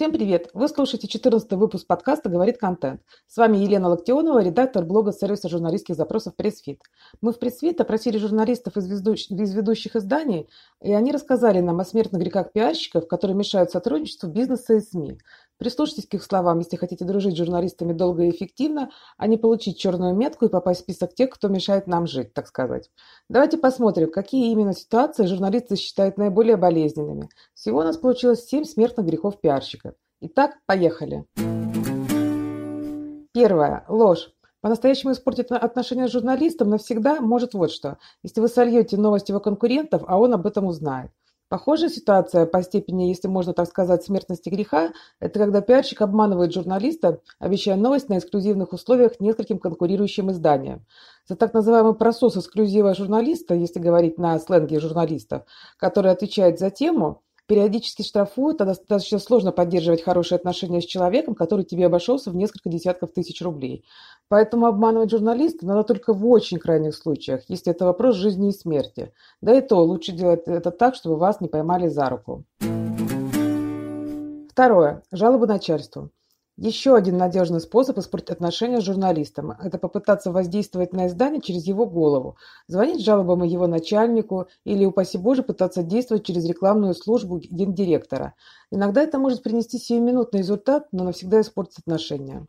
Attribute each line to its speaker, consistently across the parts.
Speaker 1: Всем привет! Вы слушаете 14 выпуск подкаста «Говорит контент». С вами Елена Локтионова, редактор блога сервиса журналистских запросов «Pressfeed». Мы в «Pressfeed» опросили журналистов из, из ведущих изданий, и они рассказали нам о смертных грехах пиарщиков, которые мешают сотрудничеству бизнеса и СМИ. Прислушайтесь к их словам, если хотите дружить с журналистами долго и эффективно, а не получить черную метку и попасть в список тех, кто мешает нам жить, так сказать. Давайте посмотрим, какие именно ситуации журналисты считают наиболее болезненными. Всего у нас получилось 7 смертных грехов пиарщика. Итак, поехали. Первое. Ложь. По-настоящему испортить отношения с журналистом навсегда может вот что. Если вы сольете новости его конкурентов, а он об этом узнает. Похожая ситуация по степени, если можно так сказать, смертности греха, это когда пиарщик обманывает журналиста, обещая новость на эксклюзивных условиях нескольким конкурирующим изданиям. За так называемый просос эксклюзива журналиста, если говорить на сленге журналистов, который отвечает за тему, периодически штрафуют, тогда достаточно сложно поддерживать хорошие отношения с человеком, который тебе обошелся в несколько десятков тысяч рублей. Поэтому обманывать журналиста надо только в очень крайних случаях, если это вопрос жизни и смерти. Да и то лучше делать это так, чтобы вас не поймали за руку. Второе. Жалобы начальству. Еще один надежный способ испортить отношения с журналистом – это попытаться воздействовать на издание через его голову, звонить жалобам его начальнику или, упаси Боже, пытаться действовать через рекламную службу гендиректора. Иногда это может принести сиюминутный результат, но навсегда испортить отношения.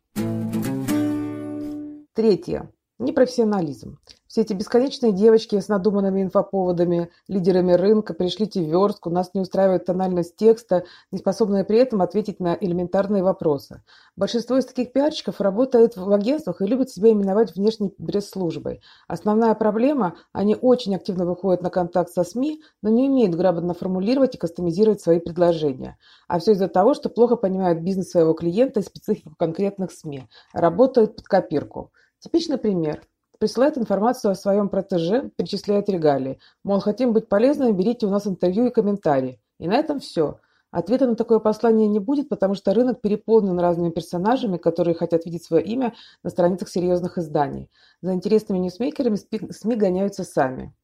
Speaker 1: Третье. Непрофессионализм. Все эти бесконечные девочки с надуманными инфоповодами, лидерами рынка, пришлите верстку, нас не устраивает тональность текста, не способная при этом ответить на элементарные вопросы. Большинство из таких пиарщиков работает в агентствах и любят себя именовать внешней пресс-службой. Основная проблема – они очень активно выходят на контакт со СМИ, но не умеют грамотно формулировать и кастомизировать свои предложения. А все из-за того, что плохо понимают бизнес своего клиента и специфику конкретных СМИ. Работают под копирку. Типичный пример. Присылает информацию о своем протеже, перечисляет регалии. Мол, хотим быть полезными, берите у нас интервью и комментарии. И на этом все. Ответа на такое послание не будет, потому что рынок переполнен разными персонажами, которые хотят видеть свое имя на страницах серьезных изданий. За интересными ньюсмейкерами СМИ гоняются сами.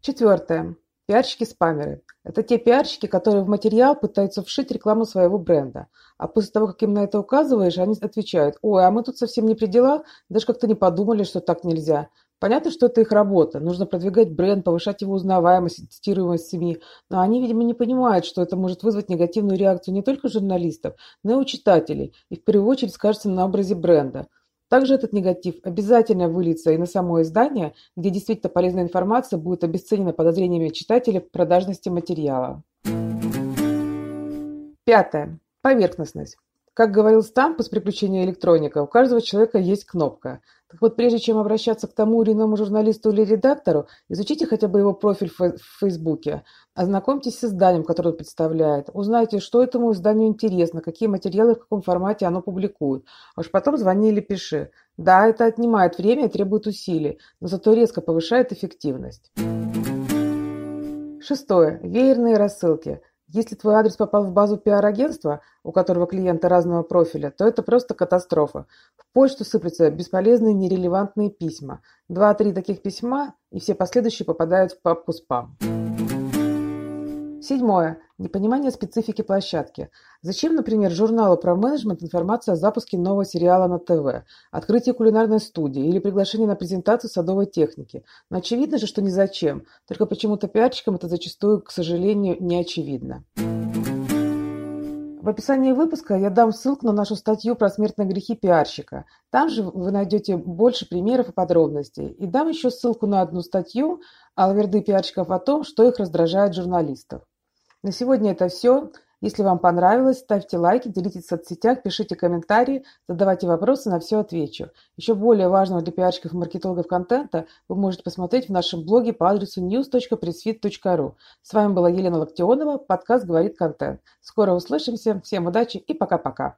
Speaker 1: Четвертое. Пиарщики-спамеры. Это те пиарщики, которые в материал пытаются вшить рекламу своего бренда. А после того, как им на это указываешь, они отвечают, ой, а мы тут совсем не при делах, даже как-то не подумали, что так нельзя. Понятно, что это их работа. Нужно продвигать бренд, повышать его узнаваемость, цитируемость СМИ. Но они, видимо, не понимают, что это может вызвать негативную реакцию не только журналистов, но и у читателей. И в первую очередь скажется на образе бренда. Также этот негатив обязательно выльется и на само издание, где действительно полезная информация будет обесценена подозрениями читателя в продажности материала. Пятое. Поверхностность. Как говорил Стамп из «Приключения электроника», у каждого человека есть кнопка. Так вот, прежде чем обращаться к тому или иному журналисту или редактору, изучите хотя бы его профиль в Фейсбуке, ознакомьтесь с изданием, которое он представляет, узнайте, что этому изданию интересно, какие материалы, в каком формате оно публикует. А уж потом звони или пиши. Да, это отнимает время и требует усилий, но зато резко повышает эффективность. Шестое. Веерные рассылки. Если твой адрес попал в базу пиар-агентства, у которого клиенты разного профиля, то это просто катастрофа. В почту сыплются бесполезные нерелевантные письма. Два-три таких письма, и все последующие попадают в папку спам. Седьмое. Непонимание специфики площадки. Зачем, например, журналу про менеджмент информация о запуске нового сериала на ТВ, открытии кулинарной студии или приглашении на презентацию садовой техники? Но очевидно же, что не зачем. Только почему-то пиарщикам это зачастую, к сожалению, не очевидно. В описании выпуска я дам ссылку на нашу статью про смертные грехи пиарщика. Там же вы найдете больше примеров и подробностей. И дам еще ссылку на одну статью Алверды пиарщиков о том, что их раздражает журналистов. На сегодня это все. Если вам понравилось, ставьте лайки, делитесь в соцсетях, пишите комментарии, задавайте вопросы, на все отвечу. Еще более важного для пиарщиков и маркетологов контента вы можете посмотреть в нашем блоге по адресу news.pressfit.ru. С вами была Елена Локтионова, подкаст «Говорит контент». Скоро услышимся, всем удачи и пока-пока.